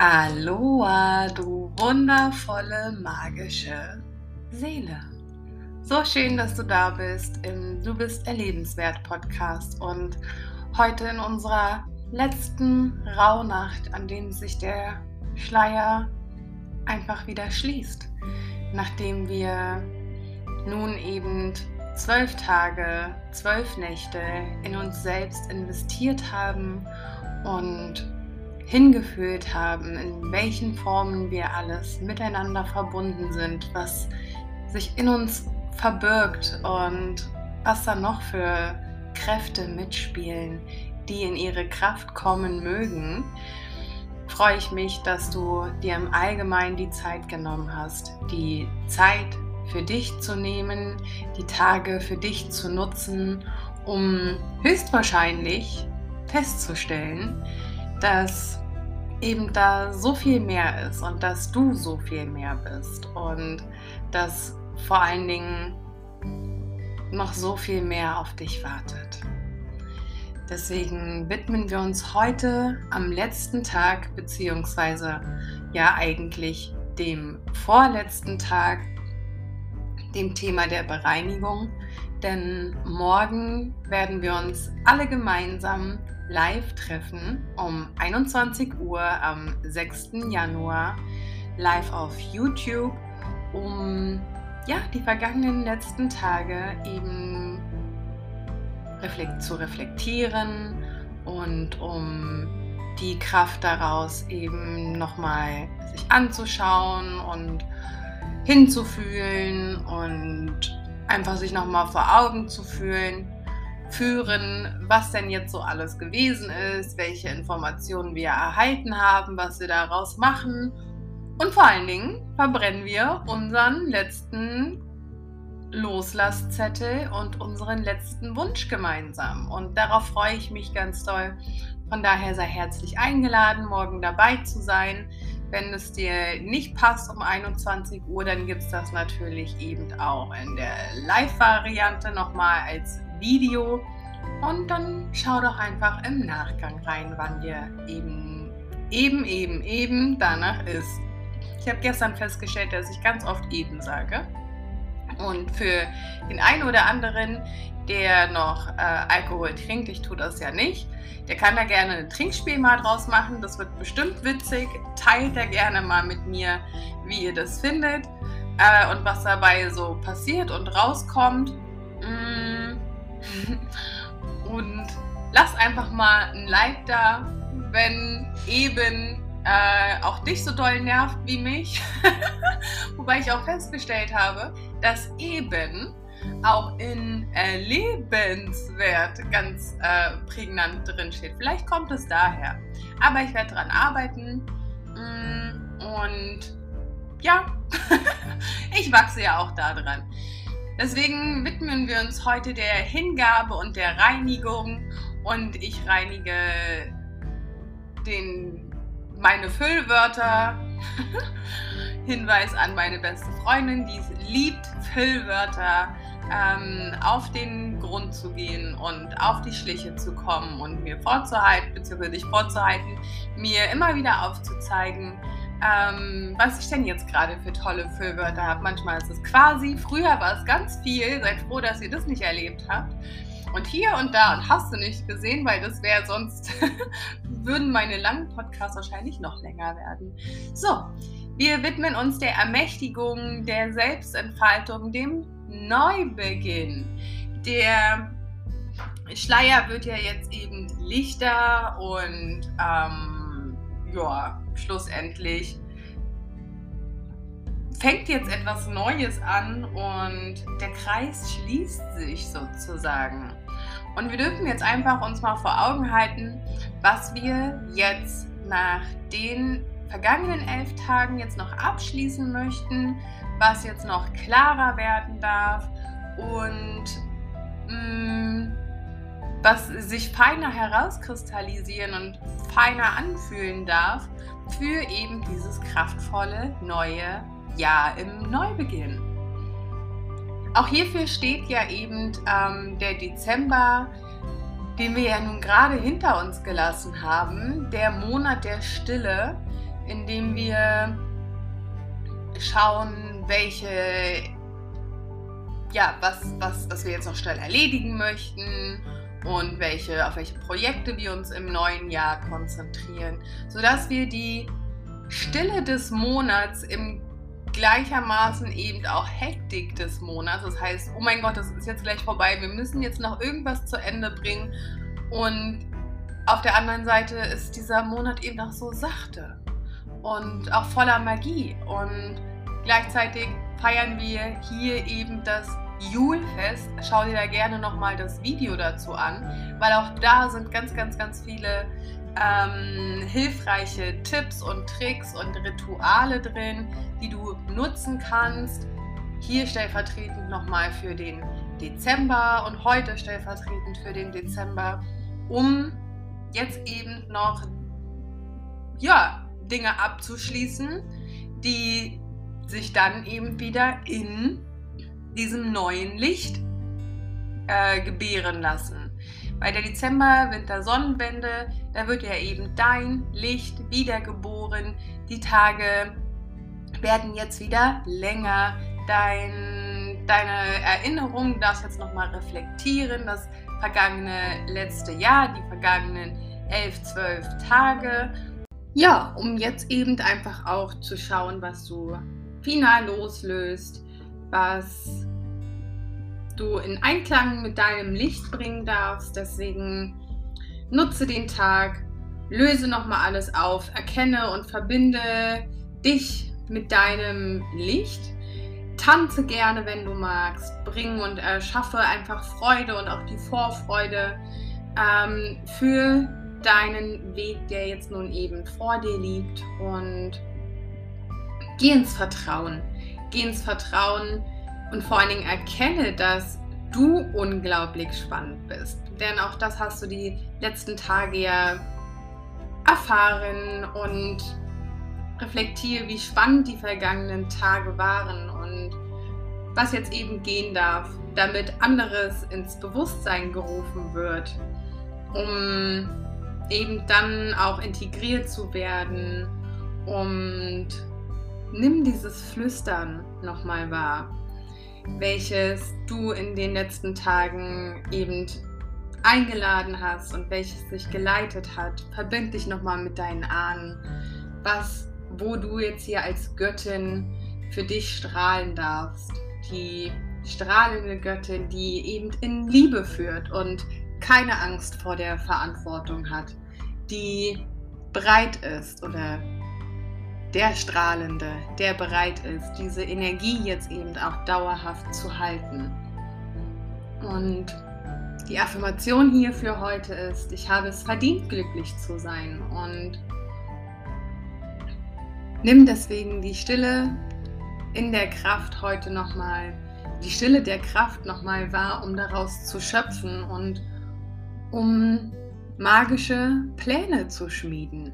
Aloha, du wundervolle, magische Seele. So schön, dass du da bist im Du bist erlebenswert Podcast und heute in unserer letzten Rauhnacht, an dem sich der Schleier einfach wieder schließt, nachdem wir nun eben zwölf Tage, zwölf Nächte in uns selbst investiert haben und hingefühlt haben, in welchen Formen wir alles miteinander verbunden sind, was sich in uns verbirgt und was da noch für Kräfte mitspielen, die in ihre Kraft kommen mögen, freue ich mich, dass du dir im Allgemeinen die Zeit genommen hast, die Zeit für dich zu nehmen, die Tage für dich zu nutzen, um höchstwahrscheinlich festzustellen, dass eben da so viel mehr ist und dass du so viel mehr bist und dass vor allen Dingen noch so viel mehr auf dich wartet. Deswegen widmen wir uns heute am letzten Tag, beziehungsweise ja eigentlich dem vorletzten Tag, dem Thema der Bereinigung. Denn morgen werden wir uns alle gemeinsam live treffen um 21 Uhr am 6. Januar live auf YouTube, um ja, die vergangenen letzten Tage eben reflekt zu reflektieren und um die Kraft daraus eben nochmal sich anzuschauen und hinzufühlen und einfach sich nochmal vor Augen zu fühlen, führen, was denn jetzt so alles gewesen ist, welche Informationen wir erhalten haben, was wir daraus machen. Und vor allen Dingen verbrennen wir unseren letzten Loslasszettel und unseren letzten Wunsch gemeinsam. Und darauf freue ich mich ganz doll. Von daher sei herzlich eingeladen, morgen dabei zu sein. Wenn es dir nicht passt um 21 Uhr, dann gibt es das natürlich eben auch in der Live-Variante nochmal als Video und dann schau doch einfach im Nachgang rein, wann dir eben, eben, eben, eben danach ist. Ich habe gestern festgestellt, dass ich ganz oft eben sage. Und für den einen oder anderen, der noch äh, Alkohol trinkt, ich tue das ja nicht, der kann da gerne ein Trinkspiel mal draus machen. Das wird bestimmt witzig. Teilt er gerne mal mit mir, wie ihr das findet äh, und was dabei so passiert und rauskommt. Mm. Und lass einfach mal ein Like da, wenn eben äh, auch dich so doll nervt wie mich. Wobei ich auch festgestellt habe, dass eben auch in äh, lebenswert ganz äh, prägnant drin steht. Vielleicht kommt es daher. Aber ich werde daran arbeiten. Mm, und ja, ich wachse ja auch daran. Deswegen widmen wir uns heute der Hingabe und der Reinigung und ich reinige den, meine Füllwörter. Hinweis an meine beste Freundin, die liebt Füllwörter, ähm, auf den Grund zu gehen und auf die Schliche zu kommen und mir vorzuhalten, beziehungsweise dich vorzuhalten, mir immer wieder aufzuzeigen, ähm, was ich denn jetzt gerade für tolle Füllwörter habe. Manchmal ist es quasi, früher war es ganz viel. Seid froh, dass ihr das nicht erlebt habt. Und hier und da und hast du nicht gesehen, weil das wäre sonst, würden meine langen Podcasts wahrscheinlich noch länger werden. So, wir widmen uns der Ermächtigung, der Selbstentfaltung, dem Neubeginn. Der Schleier wird ja jetzt eben lichter und ähm, ja, schlussendlich fängt jetzt etwas Neues an und der Kreis schließt sich sozusagen. Und wir dürfen jetzt einfach uns mal vor Augen halten, was wir jetzt nach den vergangenen elf Tagen jetzt noch abschließen möchten, was jetzt noch klarer werden darf und mh, mm, was sich feiner herauskristallisieren und feiner anfühlen darf für eben dieses kraftvolle neue Jahr im Neubeginn. Auch hierfür steht ja eben ähm, der Dezember, den wir ja nun gerade hinter uns gelassen haben, der Monat der Stille, indem wir schauen, welche, ja, was, was, was wir jetzt noch schnell erledigen möchten und welche, auf welche Projekte wir uns im neuen Jahr konzentrieren, sodass wir die Stille des Monats im gleichermaßen eben auch Hektik des Monats. Das heißt, oh mein Gott, das ist jetzt gleich vorbei, wir müssen jetzt noch irgendwas zu Ende bringen. Und auf der anderen Seite ist dieser Monat eben auch so sachte und auch voller Magie. Und gleichzeitig feiern wir hier eben das Julfest. Schau dir da gerne nochmal das Video dazu an, weil auch da sind ganz, ganz, ganz viele ähm, hilfreiche Tipps und Tricks und Rituale drin, die du nutzen kannst. Hier stellvertretend nochmal für den Dezember und heute stellvertretend für den Dezember, um jetzt eben noch ja, Dinge abzuschließen, die sich dann eben wieder in diesem neuen Licht äh, gebären lassen. Bei der Dezember-Winter-Sonnenwende, da wird ja eben dein Licht wiedergeboren. Die Tage werden jetzt wieder länger. Dein, deine Erinnerung darfst jetzt nochmal reflektieren, das vergangene letzte Jahr, die vergangenen elf, zwölf Tage. Ja, um jetzt eben einfach auch zu schauen, was du final loslöst, was du in Einklang mit deinem Licht bringen darfst. Deswegen nutze den Tag, löse nochmal alles auf, erkenne und verbinde dich mit deinem Licht. Tanze gerne, wenn du magst. Bring und erschaffe einfach Freude und auch die Vorfreude ähm, für deinen Weg, der jetzt nun eben vor dir liegt. Und geh ins Vertrauen. Geh ins Vertrauen und vor allen Dingen erkenne, dass du unglaublich spannend bist. Denn auch das hast du die letzten Tage ja erfahren und reflektiere, wie spannend die vergangenen Tage waren und was jetzt eben gehen darf, damit anderes ins Bewusstsein gerufen wird, um eben dann auch integriert zu werden und nimm dieses Flüstern nochmal wahr, welches du in den letzten Tagen eben eingeladen hast und welches sich geleitet hat. Verbind dich nochmal mit deinen Ahnen, was, wo du jetzt hier als Göttin für dich strahlen darfst. Die strahlende Göttin, die eben in Liebe führt und keine Angst vor der Verantwortung hat, die bereit ist oder der Strahlende, der bereit ist, diese Energie jetzt eben auch dauerhaft zu halten. Und die Affirmation hier für heute ist, ich habe es verdient, glücklich zu sein. Und nimm deswegen die Stille in der Kraft heute nochmal, die Stille der Kraft nochmal wahr, um daraus zu schöpfen und um magische Pläne zu schmieden.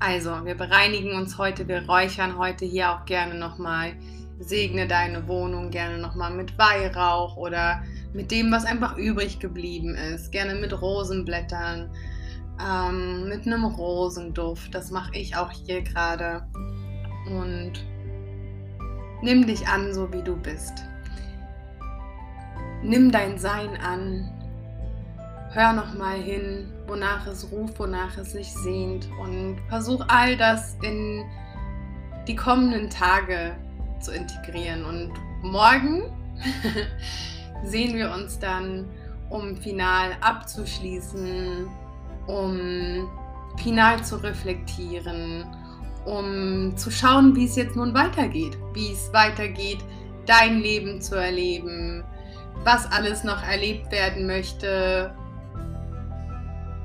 Also, wir bereinigen uns heute, wir räuchern heute hier auch gerne nochmal. Segne deine Wohnung gerne nochmal mit Weihrauch oder mit dem, was einfach übrig geblieben ist. Gerne mit Rosenblättern, ähm, mit einem Rosenduft. Das mache ich auch hier gerade. Und nimm dich an, so wie du bist. Nimm dein Sein an, hör nochmal hin, wonach es ruft, wonach es sich sehnt und versuch all das in die kommenden Tage zu integrieren. Und morgen sehen wir uns dann, um final abzuschließen, um final zu reflektieren, um zu schauen, wie es jetzt nun weitergeht, wie es weitergeht, dein Leben zu erleben, was alles noch erlebt werden möchte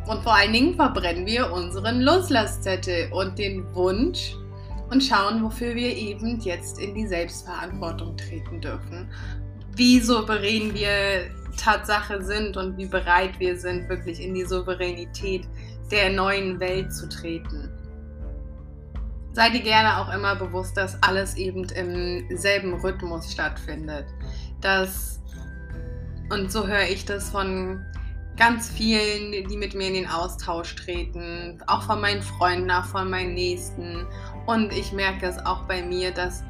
und vor allen Dingen verbrennen wir unseren Loslasszettel und den Wunsch und schauen, wofür wir eben jetzt in die Selbstverantwortung treten dürfen. Wie souverän wir Tatsache sind und wie bereit wir sind, wirklich in die Souveränität der neuen Welt zu treten. Sei dir gerne auch immer bewusst, dass alles eben im selben Rhythmus stattfindet. Dass, und so höre ich das von ganz vielen, die mit mir in den Austausch treten, auch von meinen Freunden, auch von meinen Nächsten. Und ich merke es auch bei mir, dass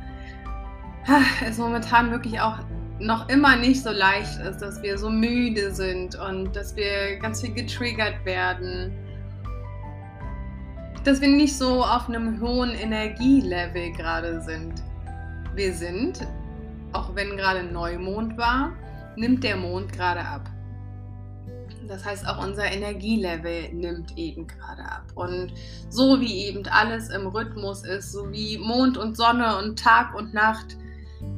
es momentan wirklich auch noch immer nicht so leicht ist, dass wir so müde sind und dass wir ganz viel getriggert werden. Dass wir nicht so auf einem hohen Energielevel gerade sind. Wir sind, auch wenn gerade Neumond war, nimmt der Mond gerade ab. Das heißt, auch unser Energielevel nimmt eben gerade ab. Und so wie eben alles im Rhythmus ist, so wie Mond und Sonne und Tag und Nacht,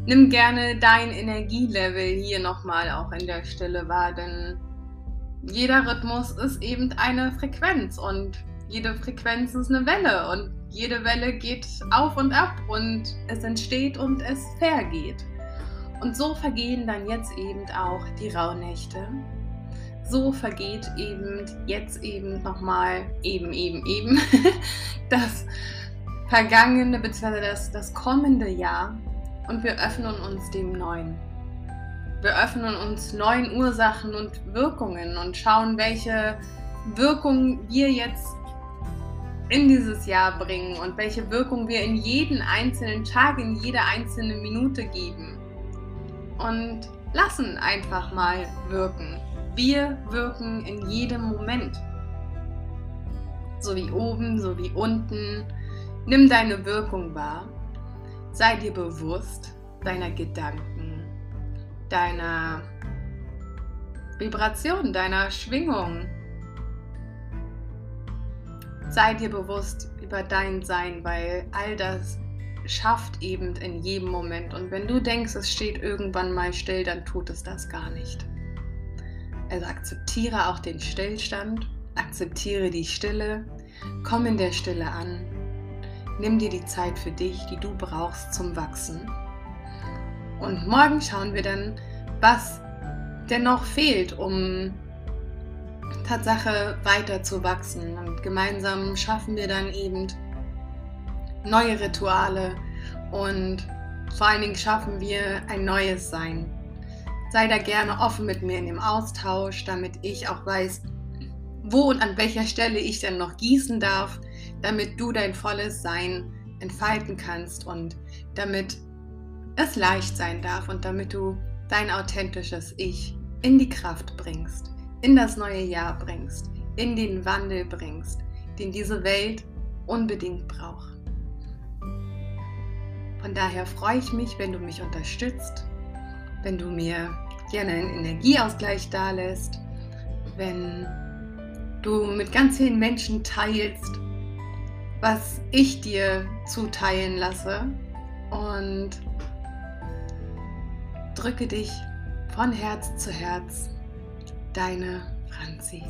nimm gerne dein Energielevel hier nochmal auch in der Stille wahr, denn jeder Rhythmus ist eben eine Frequenz und jede Frequenz ist eine Welle und jede Welle geht auf und ab und es entsteht und es vergeht. Und so vergehen dann jetzt eben auch die Rauhnächte so vergeht eben jetzt eben nochmal eben, eben, eben das vergangene bzw. Das, das kommende Jahr und wir öffnen uns dem Neuen. Wir öffnen uns neuen Ursachen und Wirkungen und schauen, welche Wirkung wir jetzt in dieses Jahr bringen und welche Wirkung wir in jeden einzelnen Tag, in jede einzelne Minute geben. Und lassen einfach mal wirken. Wir wirken in jedem Moment. So wie oben, so wie unten. Nimm deine Wirkung wahr. Sei dir bewusst deiner Gedanken, deiner Vibration, deiner Schwingung. Sei dir bewusst über dein Sein, weil all das schafft eben in jedem Moment. Und wenn du denkst, es steht irgendwann mal still, dann tut es das gar nicht. Also akzeptiere auch den Stillstand, akzeptiere die Stille, komm in der Stille an, nimm dir die Zeit für dich, die du brauchst zum Wachsen. Und morgen schauen wir dann, was denn noch fehlt, um Tatsache weiter zu wachsen. Und gemeinsam schaffen wir dann eben neue Rituale und vor allen Dingen schaffen wir ein neues Sein sei da gerne offen mit mir in dem Austausch, damit ich auch weiß, wo und an welcher Stelle ich denn noch gießen darf, damit du dein volles Sein entfalten kannst und damit es leicht sein darf und damit du dein authentisches Ich in die Kraft bringst, in das neue Jahr bringst, in den Wandel bringst, den diese Welt unbedingt braucht. Von daher freue ich mich, wenn du mich unterstützt, wenn du mir gerne einen Energieausgleich da lässt, wenn du mit ganz vielen Menschen teilst, was ich dir zuteilen lasse und drücke dich von Herz zu Herz, deine Franzi.